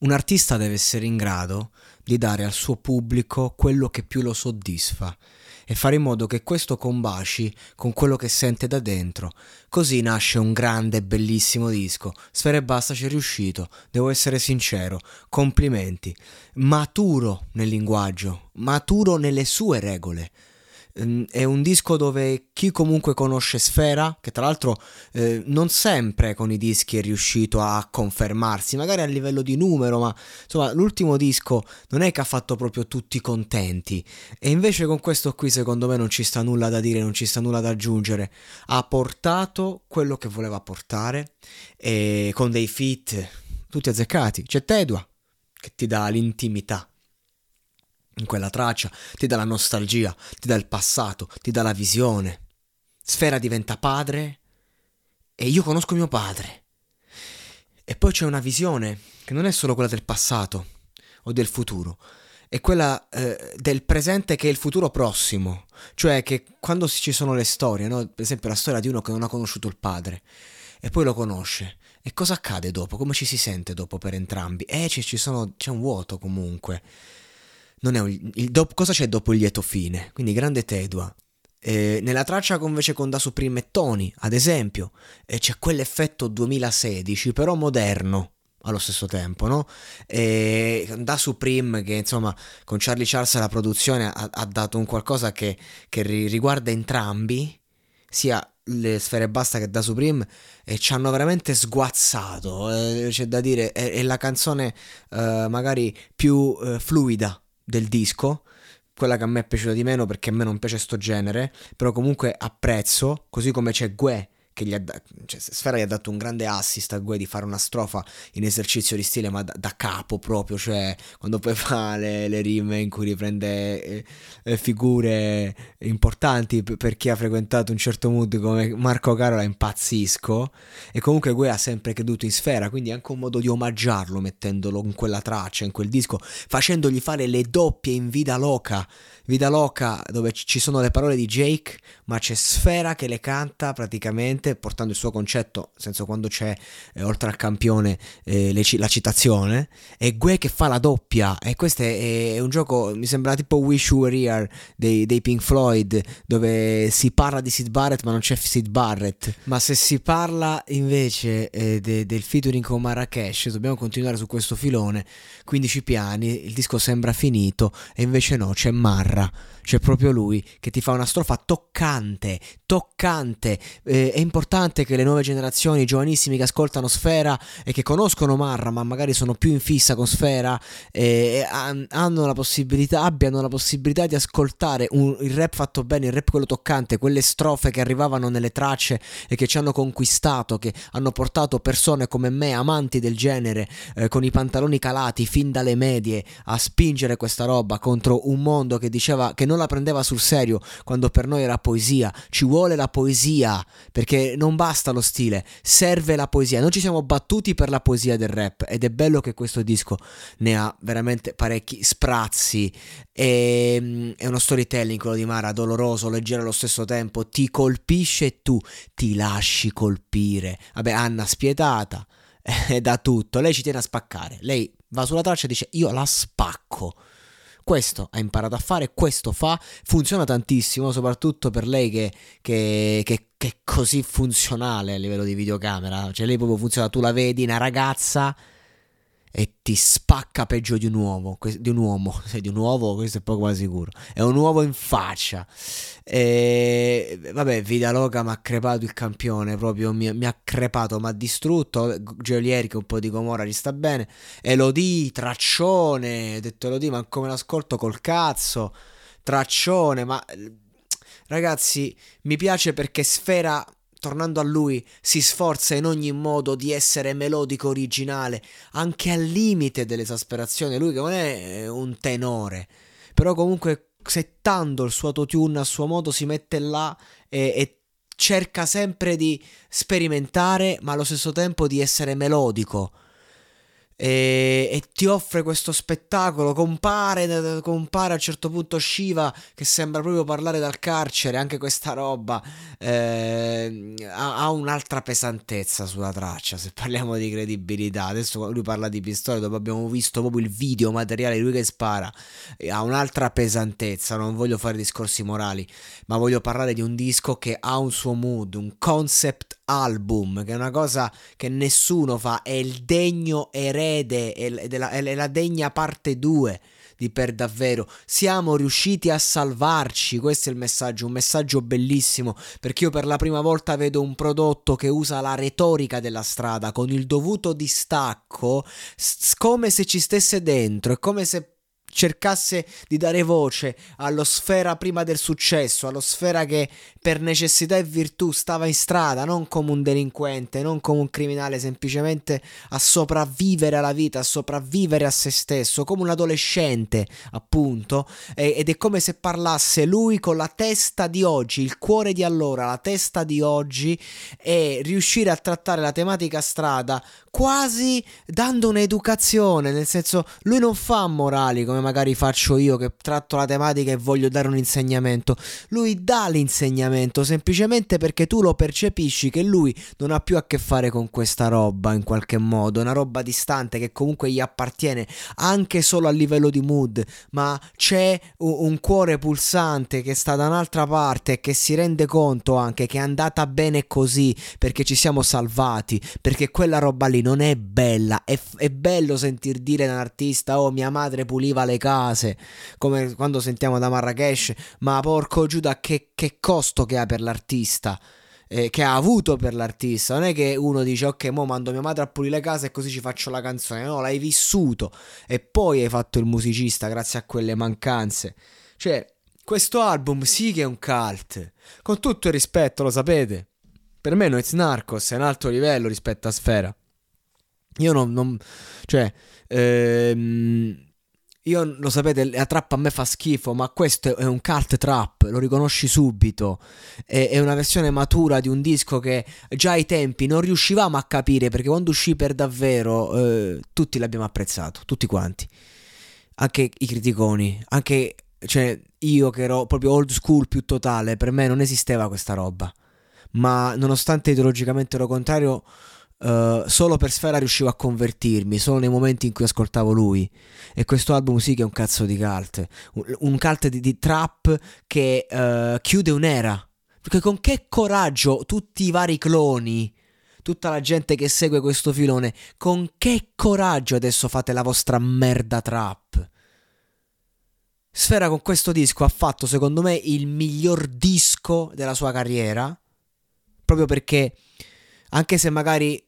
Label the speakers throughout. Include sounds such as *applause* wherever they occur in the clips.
Speaker 1: Un artista deve essere in grado di dare al suo pubblico quello che più lo soddisfa e fare in modo che questo combaci con quello che sente da dentro. Così nasce un grande e bellissimo disco. Sfere e basta ci è riuscito, devo essere sincero. Complimenti. Maturo nel linguaggio, maturo nelle sue regole. Ehm, è un disco dove chi comunque conosce Sfera, che tra l'altro eh, non sempre con i dischi è riuscito a confermarsi, magari a livello di numero, ma insomma l'ultimo disco non è che ha fatto proprio tutti contenti. E invece con questo qui secondo me non ci sta nulla da dire, non ci sta nulla da aggiungere, ha portato quello che voleva portare con dei fit tutti azzeccati, c'è Tedua che ti dà l'intimità in quella traccia, ti dà la nostalgia, ti dà il passato, ti dà la visione. Sfera diventa padre e io conosco mio padre. E poi c'è una visione che non è solo quella del passato o del futuro, è quella eh, del presente che è il futuro prossimo. Cioè che quando ci sono le storie, no? per esempio la storia di uno che non ha conosciuto il padre e poi lo conosce. E cosa accade dopo? Come ci si sente dopo per entrambi? Eh, ci, ci sono, c'è un vuoto comunque non è un, il do, cosa c'è dopo il lieto fine? Quindi grande Tedua. Eh, nella traccia invece con Da Supreme e Tony, ad esempio, eh, c'è quell'effetto 2016, però moderno allo stesso tempo, no? E da Supreme, che insomma con Charlie Charles la produzione ha, ha dato un qualcosa che, che riguarda entrambi, sia le sfere basta che da Supreme e ci hanno veramente sguazzato eh, c'è da dire è, è la canzone eh, magari più eh, fluida del disco, quella che a me è piaciuta di meno perché a me non piace sto genere, però comunque apprezzo, così come c'è Gue che gli ha cioè, Sfera gli ha dato un grande assist a Gue di fare una strofa in esercizio di stile ma da, da capo proprio, cioè quando poi fa le, le rime in cui riprende eh, figure importanti p- per chi ha frequentato un certo mood come Marco Carola impazzisco. E comunque Gue ha sempre creduto in Sfera, quindi è anche un modo di omaggiarlo mettendolo in quella traccia, in quel disco, facendogli fare le doppie in Vida Loca. Vida Loca dove ci sono le parole di Jake, ma c'è Sfera che le canta praticamente portando il suo concetto, nel senso quando c'è eh, oltre al campione eh, le, la citazione, e Gue che fa la doppia, e questo è, è un gioco, mi sembra tipo Wish You Were Here dei, dei, Pink Floyd, dove si parla di Sid Barrett ma non c'è Sid Barrett, ma se si parla invece eh, de, del featuring con Marrakesh, dobbiamo continuare su questo filone, 15 piani, il disco sembra finito, e invece no, c'è Marra. C'è proprio lui che ti fa una strofa toccante, toccante. Eh, è importante che le nuove generazioni, i giovanissimi che ascoltano Sfera e che conoscono Marra, ma magari sono più in fissa con Sfera, eh, hanno la possibilità, abbiano la possibilità di ascoltare un, il rap fatto bene, il rap quello toccante, quelle strofe che arrivavano nelle tracce e che ci hanno conquistato, che hanno portato persone come me, amanti del genere, eh, con i pantaloni calati fin dalle medie, a spingere questa roba contro un mondo che diceva che non la prendeva sul serio quando per noi era poesia. Ci vuole la poesia perché non basta lo stile, serve la poesia. Noi ci siamo battuti per la poesia del rap ed è bello che questo disco ne ha veramente parecchi sprazzi. E, ehm, è uno storytelling quello di Mara, doloroso, leggero allo stesso tempo. Ti colpisce e tu ti lasci colpire. Vabbè, Anna spietata. *laughs* È da tutto, lei ci tiene a spaccare. Lei va sulla traccia e dice: Io la spacco questo ha imparato a fare, questo fa, funziona tantissimo, soprattutto per lei che, che, che, che, è così funzionale a livello di videocamera, cioè lei proprio funziona, tu la vedi, una ragazza e ti spacca peggio di un uomo, di un uomo, *laughs* di un uomo, questo è poco ma sicuro, è un uomo in faccia. E vabbè, Vida Loca mi ha crepato il campione, proprio mi, mi ha crepato, mi ha distrutto. Geolieri che un po' di Gomorra ci sta bene. Elodie, traccione, ho detto Elodie, ma come l'ascolto col cazzo, traccione, ma ragazzi, mi piace perché Sfera tornando a lui, si sforza in ogni modo di essere melodico originale, anche al limite dell'esasperazione. Lui che non è un tenore, però comunque settando il suo autotune a suo modo si mette là e, e cerca sempre di sperimentare, ma allo stesso tempo di essere melodico e, e, ti offre questo spettacolo. Compare, compare a un certo punto Shiva che sembra proprio parlare dal carcere. Anche questa roba eh, ha, ha, un'altra pesantezza sulla traccia. Se parliamo di credibilità, adesso lui parla di pistole. Dopo abbiamo visto proprio il video materiale di lui che spara. Ha un'altra pesantezza. Non voglio fare discorsi morali, ma voglio parlare di un disco che ha un suo mood, un concept album, che è una cosa che nessuno fa, è il degno erede, è, la, è la degna parte 2 di per davvero. Siamo riusciti a salvarci, questo è il messaggio, un messaggio bellissimo, perché io per la prima volta vedo un prodotto che usa la retorica della strada con il dovuto distacco, s- come se ci stesse dentro, è come se cercasse di dare voce allo sfera prima del successo, allo sfera che per necessità e virtù stava in strada, non come un delinquente, non come un criminale, semplicemente a sopravvivere alla vita, a sopravvivere a se stesso, come un adolescente, appunto, ed è come se parlasse lui con la testa di oggi, il cuore di allora, la testa di oggi e riuscire a trattare la tematica strada quasi dando un'educazione, nel senso lui non fa morali come magari faccio io che tratto la tematica e voglio dare un insegnamento, lui dà l'insegnamento semplicemente perché tu lo percepisci che lui non ha più a che fare con questa roba in qualche modo, una roba distante che comunque gli appartiene anche solo a livello di mood, ma c'è un, cuore pulsante che sta da un'altra parte e che si rende conto anche che è andata bene così perché ci siamo salvati, perché quella roba lì non è bella, è, è bello sentir dire da un artista oh mia madre puliva le case, come quando sentiamo da Marrakesh, ma porco Giuda che, che costo che ha per l'artista. Eh, che ha avuto per l'artista. Non è che uno dice ok, mo mando mia madre a pulire le case e così ci faccio la canzone. No, l'hai vissuto e poi hai fatto il musicista grazie a quelle mancanze. Cioè, questo album sì che è un cult. Con tutto il rispetto, lo sapete. Per me Noiz Narcos è un alto livello rispetto a Sfera. Io non... non cioè... Ehm, io lo sapete, la trap a me fa schifo, ma questo è un cult trap, lo riconosci subito. È, è, una versione matura di un disco che già ai tempi non riuscivamo a capire perché quando uscì per davvero eh, tutti l'abbiamo apprezzato, tutti quanti. Anche i criticoni, anche cioè, io che ero proprio old school più totale, per me non esisteva questa roba. Ma nonostante ideologicamente lo contrario Uh, solo per Sfera riuscivo a convertirmi, solo nei momenti in cui ascoltavo lui. E questo album sì che è un cazzo di cult. Un, un cult di, di, trap che uh, chiude un'era. Perché con che coraggio tutti i vari cloni, tutta la gente che segue questo filone, con che coraggio adesso fate la vostra merda trap? Sfera con questo disco ha fatto secondo me il miglior disco della sua carriera. Proprio perché anche se magari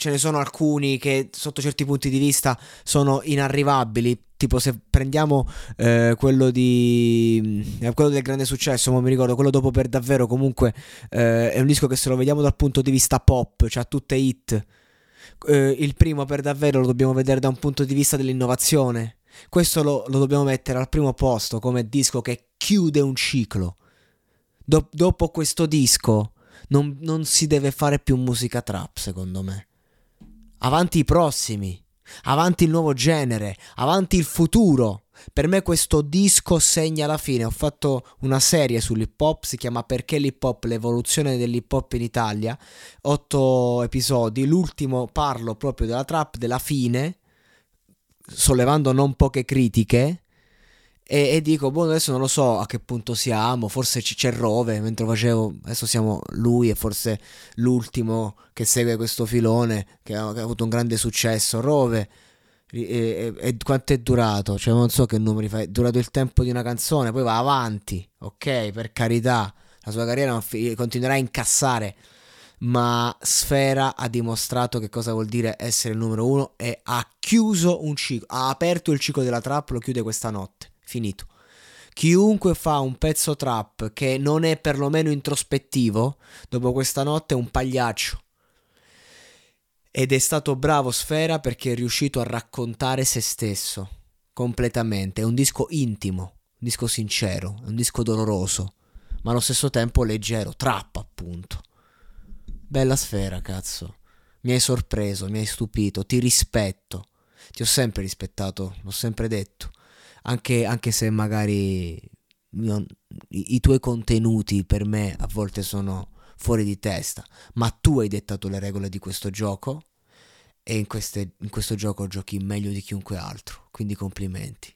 Speaker 1: ce ne sono alcuni che sotto certi punti di vista sono inarrivabili. Tipo se prendiamo eh, quello di eh, quello del grande successo, ma mi ricordo quello dopo per davvero comunque eh, è un disco che se lo vediamo dal punto di vista pop, cioè tutte hit. Eh, il primo per davvero lo dobbiamo vedere da un punto di vista dell'innovazione. Questo lo, lo dobbiamo mettere al primo posto come disco che chiude un ciclo. Do- dopo questo disco non, non si deve fare più musica trap, secondo me avanti i prossimi, avanti il nuovo genere, avanti il futuro. Per me questo disco segna la fine. Ho fatto una serie sull'hip hop, si chiama Perché l'hip hop, l'evoluzione dell'hip hop in Italia. Otto episodi. L'ultimo parlo proprio della trap, della fine, sollevando non poche critiche e, e, dico, boh, adesso non lo so a che punto siamo, forse c'è Rove, mentre facevo, adesso siamo lui e forse l'ultimo che segue questo filone, che ha, che ha avuto un grande successo, Rove. E, e, e, quanto è durato? Cioè, non so che numeri fa. È durato il tempo di una canzone, poi va avanti. Ok, per carità, la sua carriera continuerà a incassare. Ma Sfera ha dimostrato che cosa vuol dire essere il numero uno e ha chiuso un ciclo. Ha aperto il ciclo della trap, lo chiude questa notte finito. Chiunque fa un pezzo trap che non è perlomeno introspettivo, dopo questa notte è un pagliaccio. Ed è stato bravo Sfera perché è riuscito a raccontare se stesso completamente. È un disco intimo, un disco sincero, un disco doloroso, ma allo stesso tempo leggero, trap appunto. Bella Sfera, cazzo. Mi hai sorpreso, mi hai stupito, ti rispetto. Ti ho sempre rispettato, l'ho sempre detto. Anche, anche se magari io, i, i tuoi contenuti per me a volte sono fuori di testa, ma tu hai dettato le regole di questo gioco e in, queste, in questo gioco giochi meglio di chiunque altro, quindi complimenti.